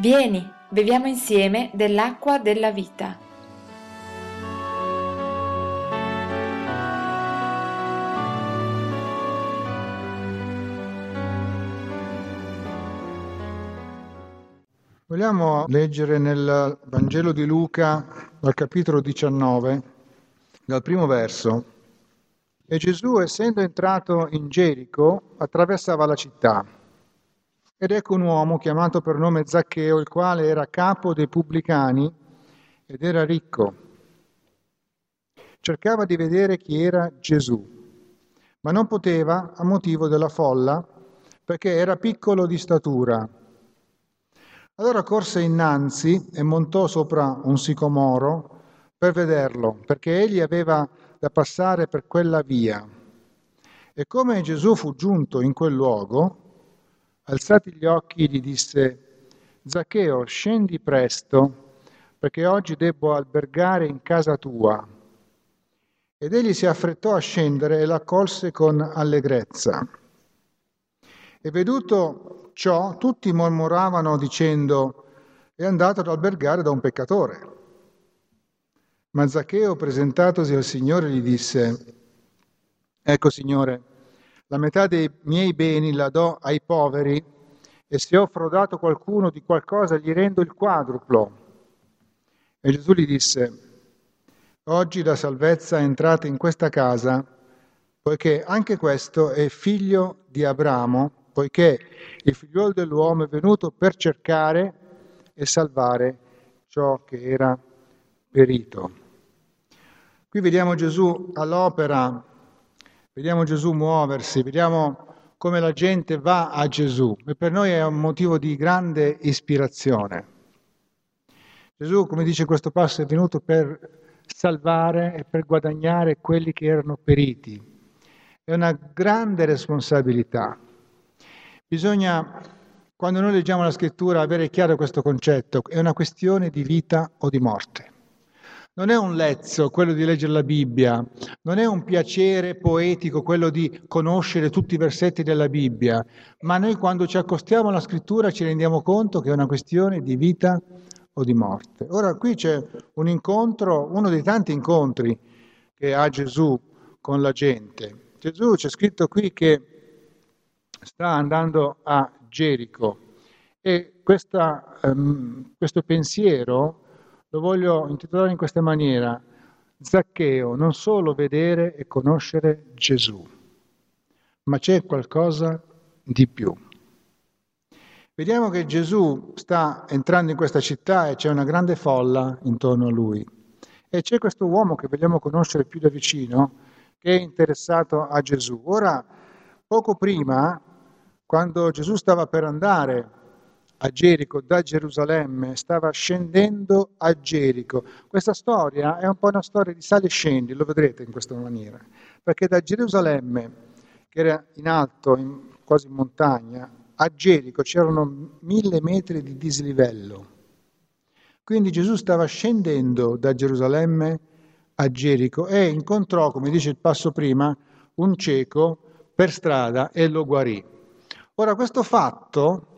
Vieni, beviamo insieme dell'acqua della vita. Vogliamo leggere nel Vangelo di Luca, dal capitolo 19, dal primo verso. E Gesù, essendo entrato in Gerico, attraversava la città. Ed ecco un uomo chiamato per nome Zaccheo, il quale era capo dei pubblicani ed era ricco. Cercava di vedere chi era Gesù, ma non poteva a motivo della folla, perché era piccolo di statura allora corse innanzi e montò sopra un sicomoro per vederlo, perché egli aveva da passare per quella via. E come Gesù fu giunto in quel luogo, alzati gli occhi gli disse, Zaccheo, scendi presto, perché oggi debbo albergare in casa tua. Ed egli si affrettò a scendere e l'accolse con allegrezza. E veduto ciò tutti mormoravano dicendo è andato ad albergare da un peccatore. Ma Zaccheo, presentatosi al Signore, gli disse, ecco Signore, la metà dei miei beni la do ai poveri e se ho frodato qualcuno di qualcosa gli rendo il quadruplo. E Gesù gli disse, oggi la salvezza è entrata in questa casa, poiché anche questo è figlio di Abramo, poiché il figliuolo dell'uomo è venuto per cercare e salvare ciò che era perito. Qui vediamo Gesù all'opera, vediamo Gesù muoversi, vediamo come la gente va a Gesù e per noi è un motivo di grande ispirazione. Gesù, come dice questo passo, è venuto per salvare e per guadagnare quelli che erano periti. È una grande responsabilità. Bisogna, quando noi leggiamo la scrittura, avere chiaro questo concetto, è una questione di vita o di morte. Non è un lezzo quello di leggere la Bibbia, non è un piacere poetico quello di conoscere tutti i versetti della Bibbia, ma noi quando ci accostiamo alla scrittura ci rendiamo conto che è una questione di vita o di morte. Ora qui c'è un incontro, uno dei tanti incontri che ha Gesù con la gente. Gesù c'è scritto qui che sta andando a Gerico e questa, um, questo pensiero lo voglio intitolare in questa maniera, Zaccheo, non solo vedere e conoscere Gesù, ma c'è qualcosa di più. Vediamo che Gesù sta entrando in questa città e c'è una grande folla intorno a lui. E c'è questo uomo che vogliamo conoscere più da vicino, che è interessato a Gesù. Ora, poco prima, quando Gesù stava per andare a Gerico da Gerusalemme, stava scendendo a Gerico. Questa storia è un po' una storia di sale e scendi, lo vedrete in questa maniera, perché da Gerusalemme, che era in alto, in, quasi in montagna, a Gerico c'erano mille metri di dislivello. Quindi Gesù stava scendendo da Gerusalemme a Gerico e incontrò, come dice il passo prima, un cieco per strada e lo guarì. Ora questo fatto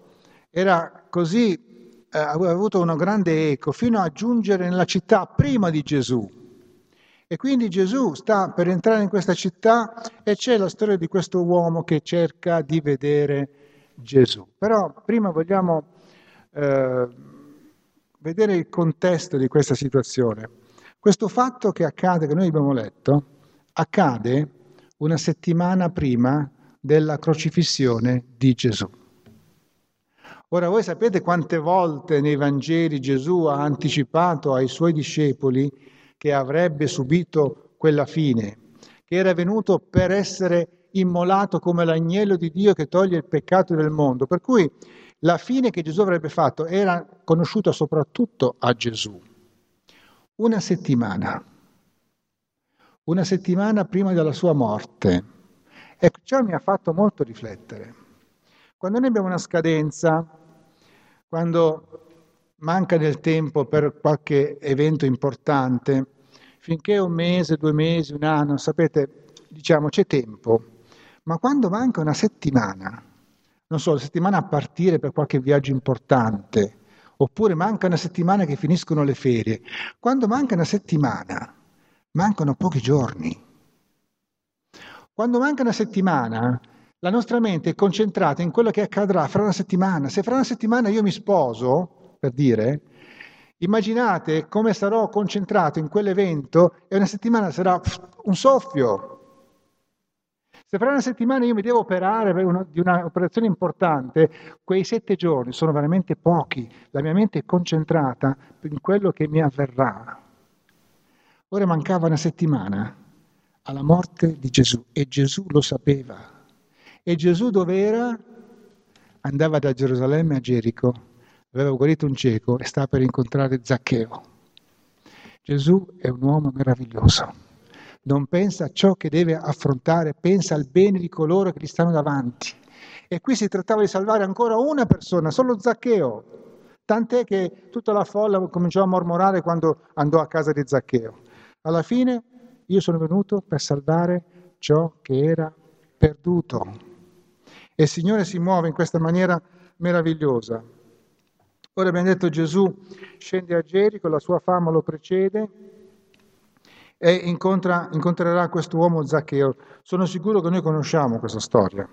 era così, eh, aveva avuto una grande eco fino a giungere nella città prima di Gesù. E quindi Gesù sta per entrare in questa città e c'è la storia di questo uomo che cerca di vedere Gesù. Però prima vogliamo eh, vedere il contesto di questa situazione. Questo fatto che accade, che noi abbiamo letto, accade una settimana prima della crocifissione di Gesù. Ora voi sapete quante volte nei Vangeli Gesù ha anticipato ai suoi discepoli che avrebbe subito quella fine, che era venuto per essere immolato come l'agnello di Dio che toglie il peccato del mondo. Per cui la fine che Gesù avrebbe fatto era conosciuta soprattutto a Gesù. Una settimana, una settimana prima della sua morte, Ecco, ciò mi ha fatto molto riflettere. Quando noi abbiamo una scadenza, quando manca del tempo per qualche evento importante, finché un mese, due mesi, un anno, sapete, diciamo c'è tempo, ma quando manca una settimana, non so, la settimana a partire per qualche viaggio importante, Oppure manca una settimana che finiscono le ferie. Quando manca una settimana, mancano pochi giorni. Quando manca una settimana, la nostra mente è concentrata in quello che accadrà fra una settimana. Se fra una settimana io mi sposo, per dire, immaginate come sarò concentrato in quell'evento e una settimana sarà un soffio. Se fra una settimana io mi devo operare di un'operazione importante, quei sette giorni sono veramente pochi. La mia mente è concentrata in quello che mi avverrà. Ora mancava una settimana alla morte di Gesù e Gesù lo sapeva. E Gesù dove era? Andava da Gerusalemme a Gerico, aveva guarito un cieco e stava per incontrare Zaccheo. Gesù è un uomo meraviglioso non pensa a ciò che deve affrontare, pensa al bene di coloro che gli stanno davanti. E qui si trattava di salvare ancora una persona, solo Zaccheo. Tant'è che tutta la folla cominciò a mormorare quando andò a casa di Zaccheo. Alla fine io sono venuto per salvare ciò che era perduto. E il Signore si muove in questa maniera meravigliosa. Ora abbiamo detto Gesù scende a Gerico, la sua fama lo precede, e incontra, incontrerà questo uomo Zaccheo. Sono sicuro che noi conosciamo questa storia,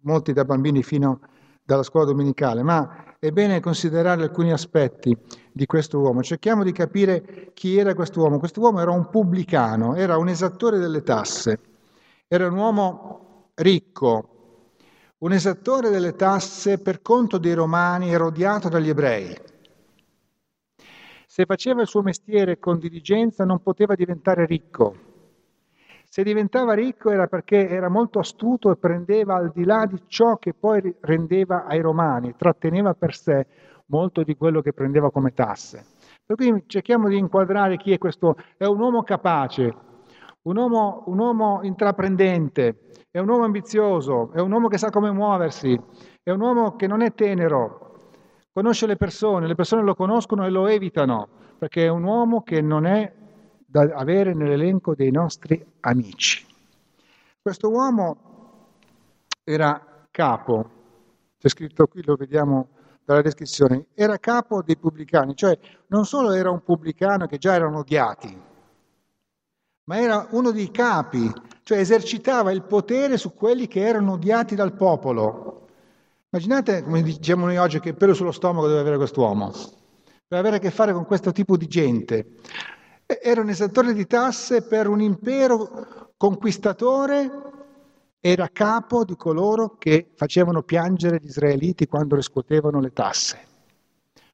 molti da bambini fino dalla scuola domenicale, ma è bene considerare alcuni aspetti di questo uomo. Cerchiamo di capire chi era questo uomo. Questo uomo era un pubblicano, era un esattore delle tasse, era un uomo ricco, un esattore delle tasse per conto dei romani, era odiato dagli ebrei. Se faceva il suo mestiere con diligenza non poteva diventare ricco. Se diventava ricco era perché era molto astuto e prendeva al di là di ciò che poi rendeva ai romani, tratteneva per sé molto di quello che prendeva come tasse. Per cui cerchiamo di inquadrare chi è questo. È un uomo capace, un uomo, un uomo intraprendente, è un uomo ambizioso, è un uomo che sa come muoversi, è un uomo che non è tenero, Conosce le persone, le persone lo conoscono e lo evitano, perché è un uomo che non è da avere nell'elenco dei nostri amici. Questo uomo era capo, c'è scritto qui, lo vediamo dalla descrizione, era capo dei pubblicani, cioè non solo era un pubblicano che già erano odiati, ma era uno dei capi, cioè esercitava il potere su quelli che erano odiati dal popolo. Immaginate, come diciamo noi oggi, che pelo sullo stomaco deve avere quest'uomo, per avere a che fare con questo tipo di gente. Era un esattore di tasse per un impero conquistatore, era capo di coloro che facevano piangere gli israeliti quando riscuotevano le tasse.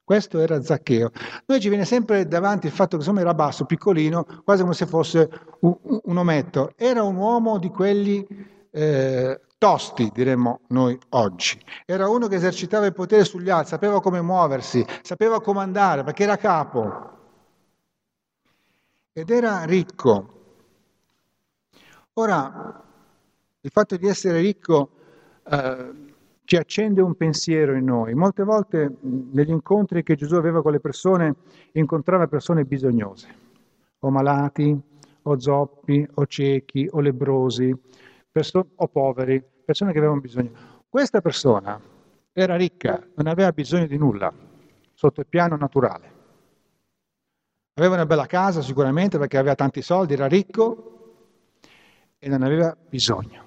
Questo era Zaccheo. Noi ci viene sempre davanti il fatto che insomma era basso, piccolino, quasi come se fosse un, un ometto. Era un uomo di quelli eh, tosti, diremmo noi oggi. Era uno che esercitava il potere sugli altri, sapeva come muoversi, sapeva comandare, perché era capo. Ed era ricco. Ora, il fatto di essere ricco eh, ci accende un pensiero in noi. Molte volte negli incontri che Gesù aveva con le persone, incontrava persone bisognose, o malati, o zoppi, o ciechi, o lebrosi, perso- o poveri, persone che avevano bisogno. Questa persona era ricca, non aveva bisogno di nulla sotto il piano naturale. Aveva una bella casa sicuramente perché aveva tanti soldi, era ricco e non aveva bisogno.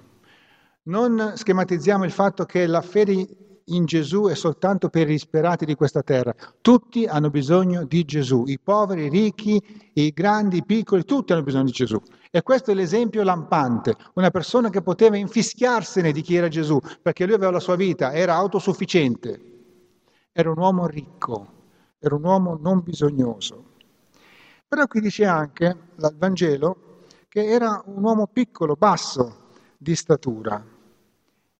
Non schematizziamo il fatto che la fede in Gesù è soltanto per i disperati di questa terra. Tutti hanno bisogno di Gesù, i poveri, i ricchi, i grandi, i piccoli, tutti hanno bisogno di Gesù. E questo è l'esempio lampante, una persona che poteva infischiarsene di chi era Gesù, perché lui aveva la sua vita, era autosufficiente, era un uomo ricco, era un uomo non bisognoso. Però qui dice anche dal Vangelo che era un uomo piccolo, basso di statura.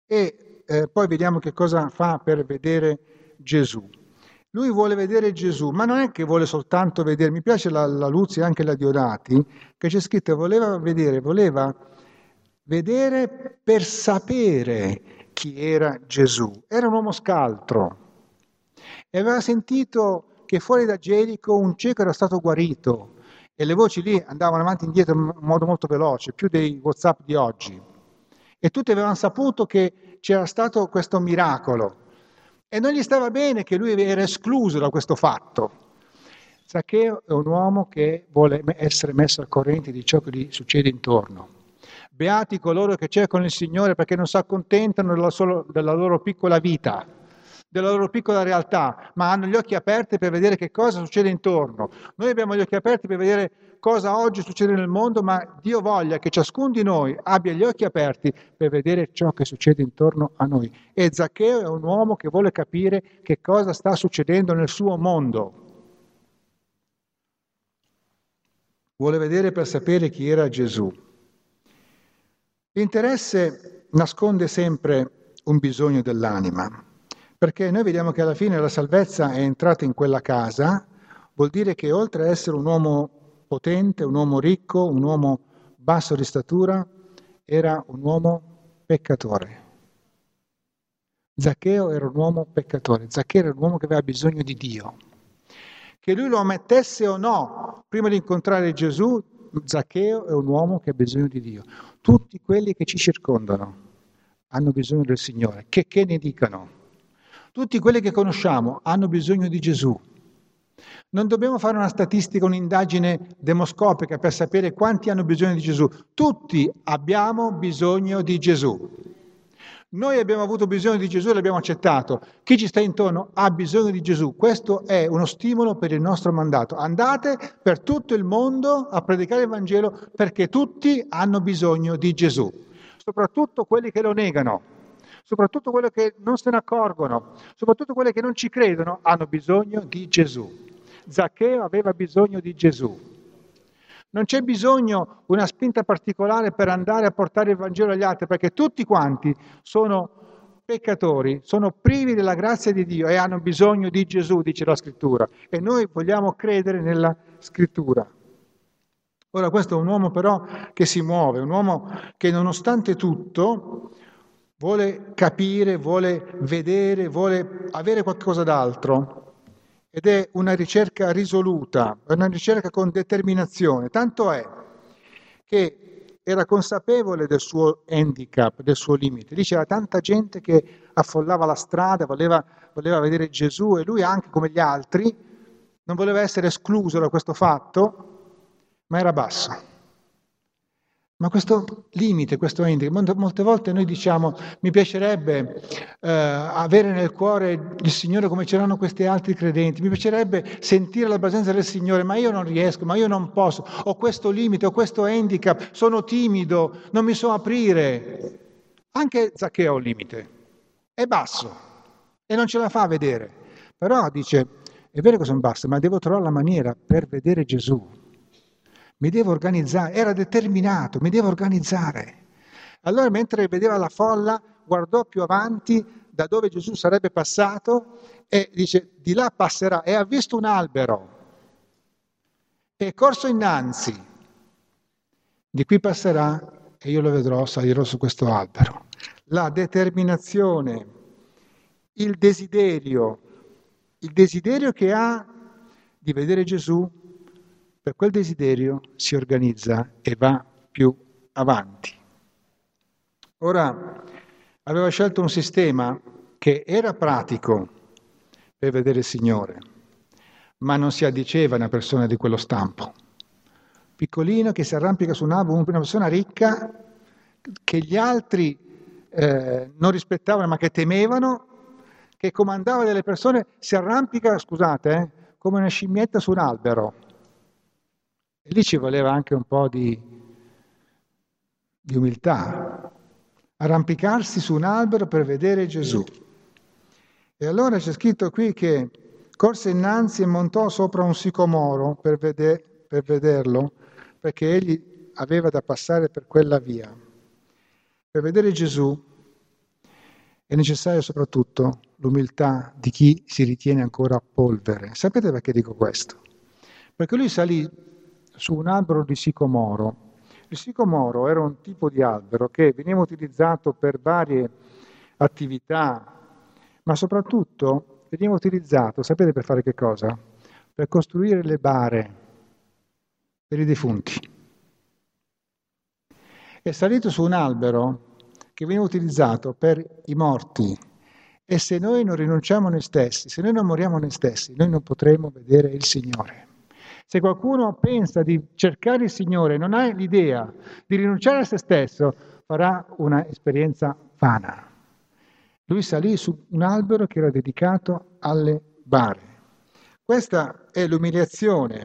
E eh, poi vediamo che cosa fa per vedere Gesù. Lui vuole vedere Gesù, ma non è che vuole soltanto vedere, mi piace la, la Luzzi e anche la Diodati, che c'è scritto voleva vedere, voleva vedere per sapere chi era Gesù. Era un uomo scaltro e aveva sentito che fuori da Gerico un cieco era stato guarito e le voci lì andavano avanti e indietro in modo molto veloce, più dei WhatsApp di oggi. E tutti avevano saputo che c'era stato questo miracolo. E non gli stava bene che lui era escluso da questo fatto. Zaccheo è un uomo che vuole essere messo al corrente di ciò che gli succede intorno. Beati coloro che cercano il Signore perché non si accontentano della, solo, della loro piccola vita, della loro piccola realtà, ma hanno gli occhi aperti per vedere che cosa succede intorno. Noi abbiamo gli occhi aperti per vedere cosa oggi succede nel mondo, ma Dio voglia che ciascuno di noi abbia gli occhi aperti per vedere ciò che succede intorno a noi. E Zaccheo è un uomo che vuole capire che cosa sta succedendo nel suo mondo. Vuole vedere per sapere chi era Gesù. L'interesse nasconde sempre un bisogno dell'anima, perché noi vediamo che alla fine la salvezza è entrata in quella casa, vuol dire che oltre ad essere un uomo potente, un uomo ricco, un uomo basso di statura, era un uomo peccatore. Zaccheo era un uomo peccatore, Zaccheo era un uomo che aveva bisogno di Dio. Che lui lo ammettesse o no, prima di incontrare Gesù, Zaccheo è un uomo che ha bisogno di Dio. Tutti quelli che ci circondano hanno bisogno del Signore, che, che ne dicano. Tutti quelli che conosciamo hanno bisogno di Gesù. Non dobbiamo fare una statistica, un'indagine demoscopica per sapere quanti hanno bisogno di Gesù. Tutti abbiamo bisogno di Gesù. Noi abbiamo avuto bisogno di Gesù e l'abbiamo accettato. Chi ci sta intorno ha bisogno di Gesù. Questo è uno stimolo per il nostro mandato. Andate per tutto il mondo a predicare il Vangelo perché tutti hanno bisogno di Gesù, soprattutto quelli che lo negano, soprattutto quelli che non se ne accorgono, soprattutto quelli che non ci credono hanno bisogno di Gesù. Zaccheo aveva bisogno di Gesù. Non c'è bisogno una spinta particolare per andare a portare il Vangelo agli altri, perché tutti quanti sono peccatori, sono privi della grazia di Dio e hanno bisogno di Gesù, dice la scrittura. E noi vogliamo credere nella scrittura. Ora questo è un uomo però che si muove, un uomo che nonostante tutto vuole capire, vuole vedere, vuole avere qualcosa d'altro ed è una ricerca risoluta, una ricerca con determinazione. Tanto è che era consapevole del suo handicap, del suo limite. Lì c'era tanta gente che affollava la strada, voleva, voleva vedere Gesù e lui anche come gli altri non voleva essere escluso da questo fatto, ma era basso. Ma questo limite, questo handicap, molte volte noi diciamo mi piacerebbe eh, avere nel cuore il Signore come ce l'hanno questi altri credenti, mi piacerebbe sentire la presenza del Signore, ma io non riesco, ma io non posso, ho questo limite, ho questo handicap, sono timido, non mi so aprire. Anche Zaccheo ha un limite, è basso e non ce la fa vedere, però dice, è vero che sono basso, ma devo trovare la maniera per vedere Gesù mi devo organizzare, era determinato, mi devo organizzare. Allora mentre vedeva la folla, guardò più avanti da dove Gesù sarebbe passato e dice di là passerà e ha visto un albero è corso innanzi, di qui passerà e io lo vedrò, salirò su questo albero. La determinazione, il desiderio, il desiderio che ha di vedere Gesù per quel desiderio si organizza e va più avanti. Ora, aveva scelto un sistema che era pratico per vedere il Signore, ma non si addiceva a una persona di quello stampo. Piccolino che si arrampica su un albero, una persona ricca che gli altri eh, non rispettavano ma che temevano, che comandava delle persone, si arrampica, scusate, eh, come una scimmietta su un albero e lì ci voleva anche un po' di, di umiltà, arrampicarsi su un albero per vedere Gesù. E allora c'è scritto qui che corse innanzi e montò sopra un sicomoro per, veder, per vederlo, perché egli aveva da passare per quella via. Per vedere Gesù è necessaria soprattutto l'umiltà di chi si ritiene ancora polvere. Sapete perché dico questo? Perché lui salì su un albero di sicomoro. Il sicomoro era un tipo di albero che veniva utilizzato per varie attività, ma soprattutto veniva utilizzato, sapete per fare che cosa? Per costruire le bare per i defunti. È salito su un albero che veniva utilizzato per i morti E se noi non rinunciamo a noi stessi, se noi non moriamo a noi stessi, noi non potremo vedere il Signore. Se qualcuno pensa di cercare il Signore, non ha l'idea di rinunciare a se stesso, farà un'esperienza vana. Lui salì su un albero che era dedicato alle bare. Questa è l'umiliazione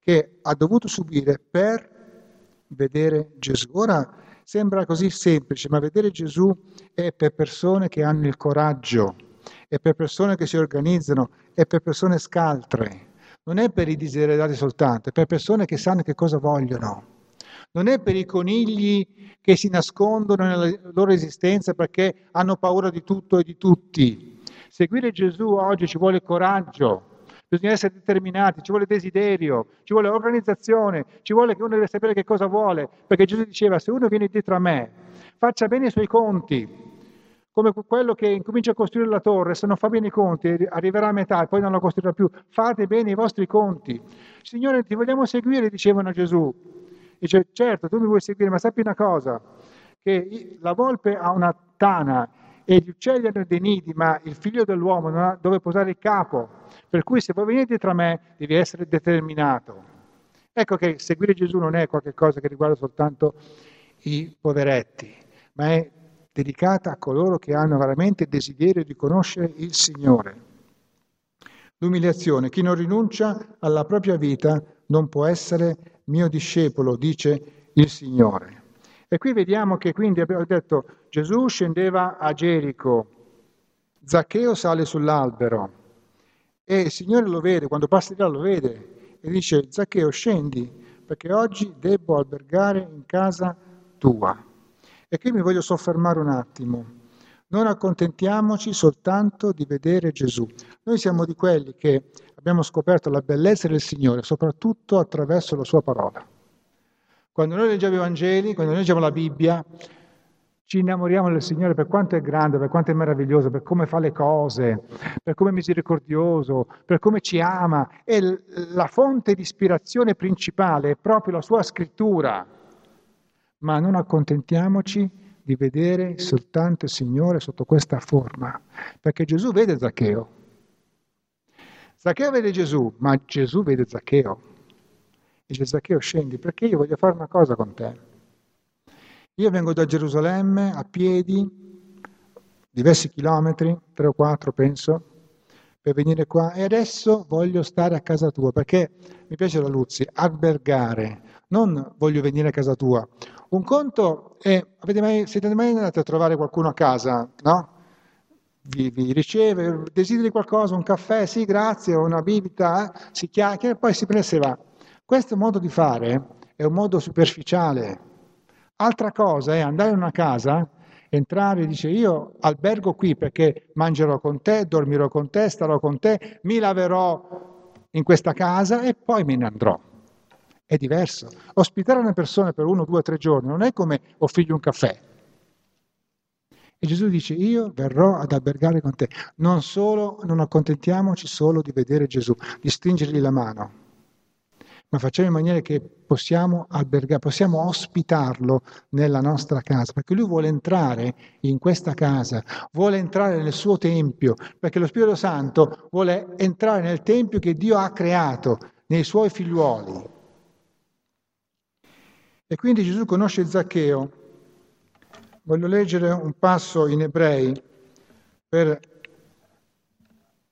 che ha dovuto subire per vedere Gesù. Ora sembra così semplice, ma vedere Gesù è per persone che hanno il coraggio, è per persone che si organizzano, è per persone scaltre non è per i diseredati soltanto, è per persone che sanno che cosa vogliono. Non è per i conigli che si nascondono nella loro esistenza perché hanno paura di tutto e di tutti. Seguire Gesù oggi ci vuole coraggio, bisogna essere determinati, ci vuole desiderio, ci vuole organizzazione, ci vuole che uno deve sapere che cosa vuole, perché Gesù diceva se uno viene dietro a me, faccia bene i suoi conti, come quello che incomincia a costruire la torre, se non fa bene i conti, arriverà a metà e poi non la costruirà più. Fate bene i vostri conti. Signore, ti vogliamo seguire, dicevano a Gesù. Dice, certo, tu mi vuoi seguire, ma sappi una cosa, che la volpe ha una tana e gli uccelli hanno dei nidi, ma il figlio dell'uomo non ha dove posare il capo. Per cui se vuoi venire dietro a me, devi essere determinato. Ecco che seguire Gesù non è qualcosa che riguarda soltanto i poveretti, ma è dedicata a coloro che hanno veramente desiderio di conoscere il Signore. L'umiliazione, chi non rinuncia alla propria vita non può essere mio discepolo, dice il Signore. E qui vediamo che quindi abbiamo detto Gesù scendeva a Gerico, Zaccheo sale sull'albero e il Signore lo vede, quando passa di là lo vede e dice Zaccheo scendi perché oggi devo albergare in casa tua. E qui mi voglio soffermare un attimo. Non accontentiamoci soltanto di vedere Gesù. Noi siamo di quelli che abbiamo scoperto la bellezza del Signore, soprattutto attraverso la sua parola. Quando noi leggiamo i Vangeli, quando noi leggiamo la Bibbia, ci innamoriamo del Signore per quanto è grande, per quanto è meraviglioso, per come fa le cose, per come è misericordioso, per come ci ama. E la fonte di ispirazione principale è proprio la sua scrittura ma non accontentiamoci di vedere soltanto il Signore sotto questa forma, perché Gesù vede Zaccheo. Zaccheo vede Gesù, ma Gesù vede Zaccheo. Dice Zaccheo scendi perché io voglio fare una cosa con te. Io vengo da Gerusalemme a piedi, diversi chilometri, tre o quattro penso, per venire qua e adesso voglio stare a casa tua perché mi piace la Luzzi, albergare, non voglio venire a casa tua. Un conto è, mai, siete mai andati a trovare qualcuno a casa, no? Vi, vi, riceve, desideri qualcosa, un caffè, sì, grazie, una bibita, eh? si chiacchiera e poi si prende e se va. Questo modo di fare è un modo superficiale. Altra cosa è andare in una casa, entrare e dire io albergo qui perché mangerò con te, dormirò con te, starò con te, mi laverò in questa casa e poi me ne andrò. È diverso. Ospitare una persona per uno, due, tre giorni non è come offrirgli un caffè. E Gesù dice, io verrò ad albergare con te. Non solo, non accontentiamoci solo di vedere Gesù, di stringergli la mano, ma facciamo in maniera che possiamo albergare, possiamo ospitarlo nella nostra casa, perché lui vuole entrare in questa casa, vuole entrare nel suo tempio, perché lo Spirito Santo vuole entrare nel tempio che Dio ha creato nei suoi figliuoli. E quindi Gesù conosce Zaccheo. Voglio leggere un passo in ebrei per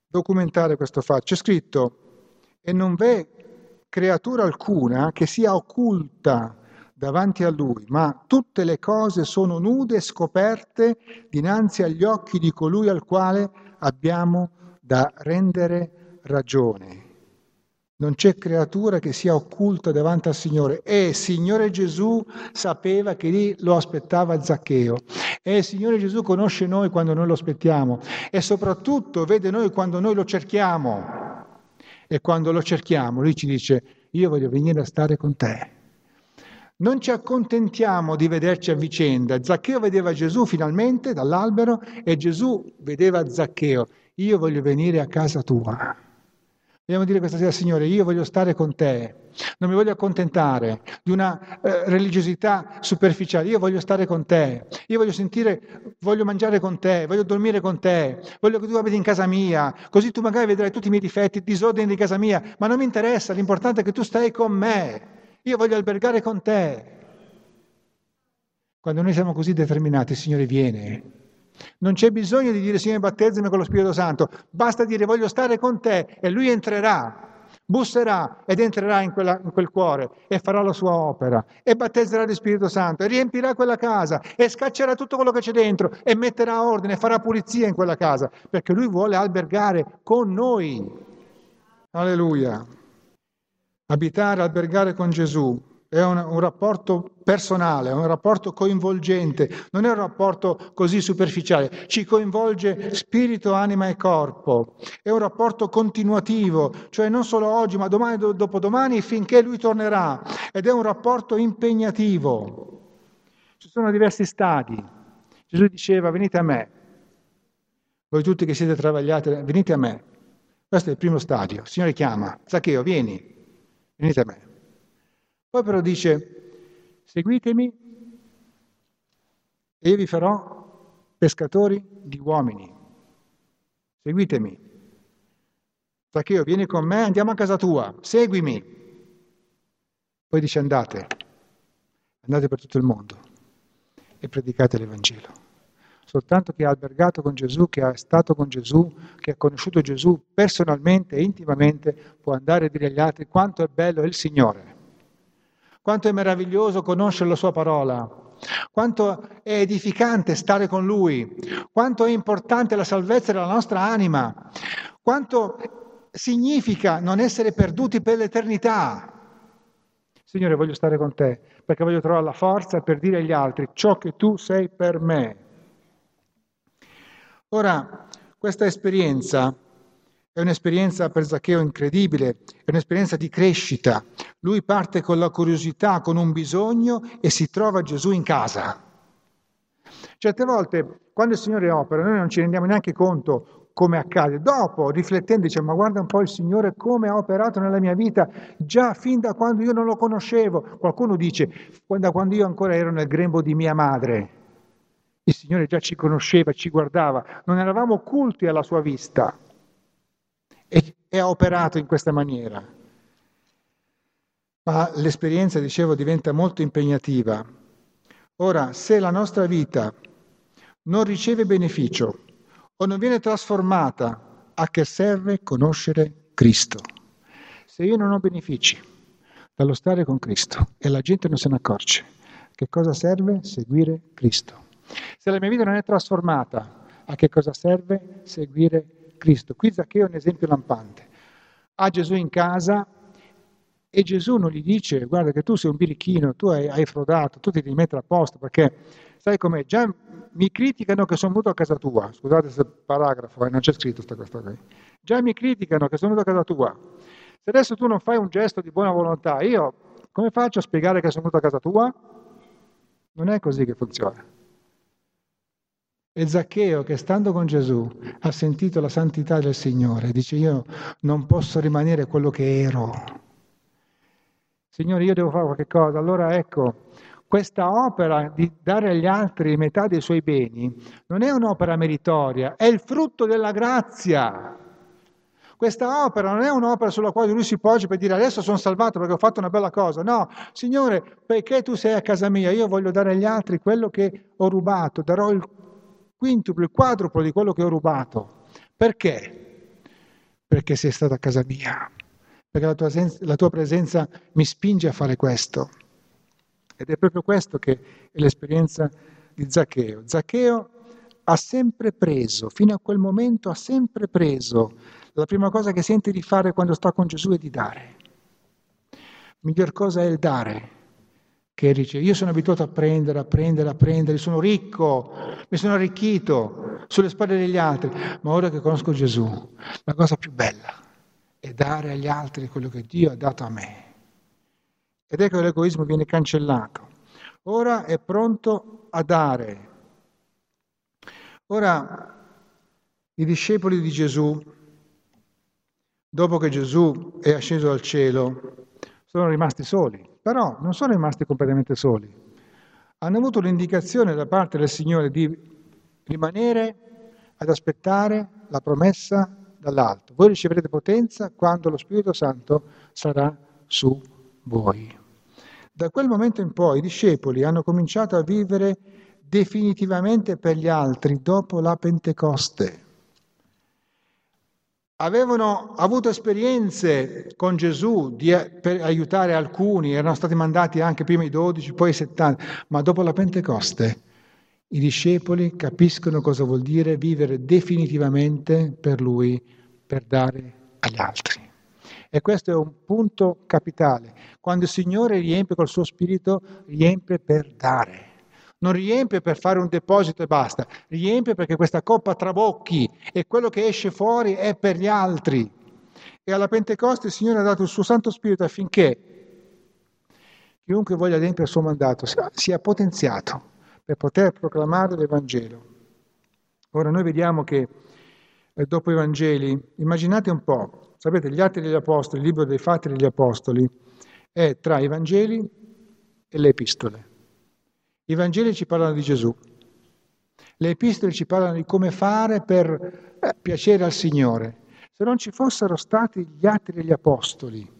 documentare questo fatto. C'è scritto, e non v'è creatura alcuna che sia occulta davanti a lui, ma tutte le cose sono nude e scoperte dinanzi agli occhi di colui al quale abbiamo da rendere ragione. Non c'è creatura che sia occulta davanti al Signore. E Signore Gesù sapeva che lì lo aspettava Zaccheo. E Signore Gesù conosce noi quando noi lo aspettiamo. E soprattutto vede noi quando noi lo cerchiamo. E quando lo cerchiamo, lui ci dice, io voglio venire a stare con te. Non ci accontentiamo di vederci a vicenda. Zaccheo vedeva Gesù finalmente dall'albero e Gesù vedeva Zaccheo. Io voglio venire a casa tua. Dobbiamo dire questa sera, Signore, io voglio stare con te, non mi voglio accontentare di una eh, religiosità superficiale, io voglio stare con te, io voglio sentire, voglio mangiare con te, voglio dormire con te, voglio che tu abiti in casa mia, così tu magari vedrai tutti i miei difetti, il disordine di casa mia, ma non mi interessa, l'importante è che tu stai con me, io voglio albergare con te. Quando noi siamo così determinati, Signore viene. Non c'è bisogno di dire Signore battezzami con lo Spirito Santo, basta dire voglio stare con te e Lui entrerà, busserà ed entrerà in, quella, in quel cuore e farà la sua opera e battezzerà di Spirito Santo e riempirà quella casa e scaccerà tutto quello che c'è dentro e metterà ordine, farà pulizia in quella casa perché Lui vuole albergare con noi. Alleluia. Abitare, albergare con Gesù è un, un, rapporto personale, è un rapporto coinvolgente, non è un rapporto così superficiale, ci coinvolge spirito, anima e corpo, è un rapporto continuativo, cioè non solo oggi, ma domani, dopodomani, finché lui tornerà, ed è un rapporto impegnativo. Ci sono diversi stadi. Gesù diceva venite a me, voi tutti che siete travagliati, venite a me. Questo è il primo stadio. Il Signore chiama, Zaccheo, vieni, venite a me. Poi però dice, seguitemi e io vi farò pescatori di uomini. Seguitemi. Zaccheo, vieni con me, andiamo a casa tua, seguimi. Poi dice andate, andate per tutto il mondo e predicate l'Evangelo. Soltanto chi ha albergato con Gesù, che è stato con Gesù, che ha conosciuto Gesù personalmente e intimamente, può andare a dire agli altri quanto è bello il Signore quanto è meraviglioso conoscere la sua parola, quanto è edificante stare con Lui, quanto è importante la salvezza della nostra anima, quanto significa non essere perduti per l'eternità. Signore, voglio stare con te perché voglio trovare la forza per dire agli altri ciò che tu sei per me. Ora, questa esperienza è un'esperienza per Zaccheo incredibile, è un'esperienza di crescita. Lui parte con la curiosità, con un bisogno e si trova Gesù in casa. Certe volte, quando il Signore opera, noi non ci rendiamo neanche conto come accade. Dopo, riflettendo, diciamo, ma guarda un po' il Signore come ha operato nella mia vita, già fin da quando io non lo conoscevo. Qualcuno dice, da quando io ancora ero nel grembo di mia madre. Il Signore già ci conosceva, ci guardava, non eravamo occulti alla sua vista e, e ha operato in questa maniera. Ma l'esperienza, dicevo, diventa molto impegnativa. Ora, se la nostra vita non riceve beneficio o non viene trasformata, a che serve conoscere Cristo? Se io non ho benefici dallo stare con Cristo e la gente non se ne accorge, che cosa serve? Seguire Cristo. Se la mia vita non è trasformata, a che cosa serve? Seguire Cristo. Qui Zaccheo è un esempio lampante. Ha Gesù in casa e Gesù non gli dice guarda che tu sei un birichino, tu hai, hai frodato, tu ti devi mettere a posto perché sai com'è, già mi criticano che sono venuto a casa tua, scusate se paragrafo, eh, non c'è scritto questa cosa qui, già mi criticano che sono venuto a casa tua, se adesso tu non fai un gesto di buona volontà, io come faccio a spiegare che sono venuto a casa tua? Non è così che funziona. E Zaccheo, che stando con Gesù, ha sentito la santità del Signore, dice io non posso rimanere quello che ero. Signore, io devo fare qualche cosa. Allora ecco, questa opera di dare agli altri metà dei suoi beni non è un'opera meritoria, è il frutto della grazia. Questa opera non è un'opera sulla quale lui si poggia per dire adesso sono salvato perché ho fatto una bella cosa. No, Signore, perché tu sei a casa mia, io voglio dare agli altri quello che ho rubato, darò il quintuplo, il quadruplo di quello che ho rubato. Perché? Perché sei stato a casa mia, perché la tua, la tua presenza mi spinge a fare questo. Ed è proprio questo che è l'esperienza di Zaccheo. Zaccheo ha sempre preso, fino a quel momento ha sempre preso, la prima cosa che sente di fare quando sta con Gesù è di dare. Miglior cosa è il dare, che dice io sono abituato a prendere, a prendere, a prendere, sono ricco, mi sono arricchito sulle spalle degli altri, ma ora che conosco Gesù, la cosa più bella dare agli altri quello che Dio ha dato a me. Ed ecco che l'egoismo viene cancellato. Ora è pronto a dare. Ora i discepoli di Gesù dopo che Gesù è asceso al cielo, sono rimasti soli, però non sono rimasti completamente soli. Hanno avuto l'indicazione da parte del Signore di rimanere ad aspettare la promessa dall'alto. Voi riceverete potenza quando lo Spirito Santo sarà su voi. Da quel momento in poi i discepoli hanno cominciato a vivere definitivamente per gli altri dopo la Pentecoste. Avevano avuto esperienze con Gesù di, per aiutare alcuni, erano stati mandati anche prima i dodici, poi i settanta, ma dopo la Pentecoste i discepoli capiscono cosa vuol dire vivere definitivamente per Lui, per dare agli altri. E questo è un punto capitale. Quando il Signore riempie col suo spirito, riempie per dare. Non riempie per fare un deposito e basta, riempie perché questa coppa trabocchi e quello che esce fuori è per gli altri. E alla Pentecoste il Signore ha dato il suo Santo Spirito affinché chiunque voglia adempiere il suo mandato sia potenziato per poter proclamare l'Evangelo. Ora noi vediamo che eh, dopo i Vangeli, immaginate un po', sapete, gli Atti degli Apostoli, il libro dei Fatti degli Apostoli, è tra i Vangeli e le Epistole. I Vangeli ci parlano di Gesù, le Epistole ci parlano di come fare per eh, piacere al Signore. Se non ci fossero stati gli Atti degli Apostoli,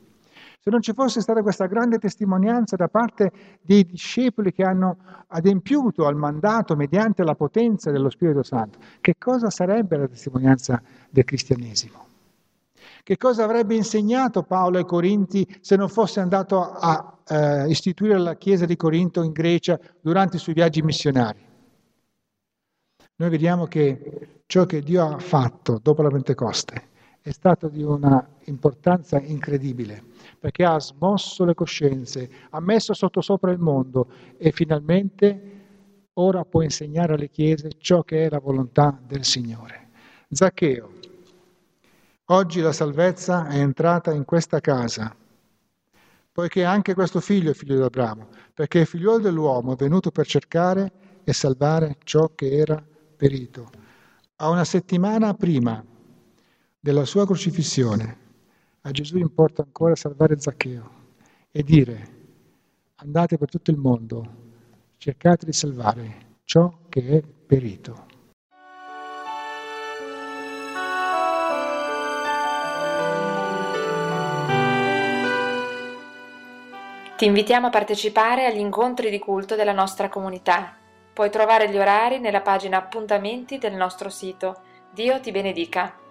se non ci fosse stata questa grande testimonianza da parte dei discepoli che hanno adempiuto al mandato mediante la potenza dello Spirito Santo, che cosa sarebbe la testimonianza del cristianesimo? Che cosa avrebbe insegnato Paolo ai Corinti se non fosse andato a eh, istituire la chiesa di Corinto in Grecia durante i suoi viaggi missionari? Noi vediamo che ciò che Dio ha fatto dopo la Pentecoste è stato di una importanza incredibile perché ha smosso le coscienze, ha messo sottosopra il mondo e finalmente ora può insegnare alle chiese ciò che è la volontà del Signore. Zaccheo, oggi la salvezza è entrata in questa casa, poiché anche questo figlio è figlio di Abramo, perché il figliolo dell'uomo è venuto per cercare e salvare ciò che era perito. A una settimana prima della sua crocifissione, a Gesù importa ancora salvare Zaccheo e dire andate per tutto il mondo, cercate di salvare ciò che è perito. Ti invitiamo a partecipare agli incontri di culto della nostra comunità. Puoi trovare gli orari nella pagina appuntamenti del nostro sito. Dio ti benedica.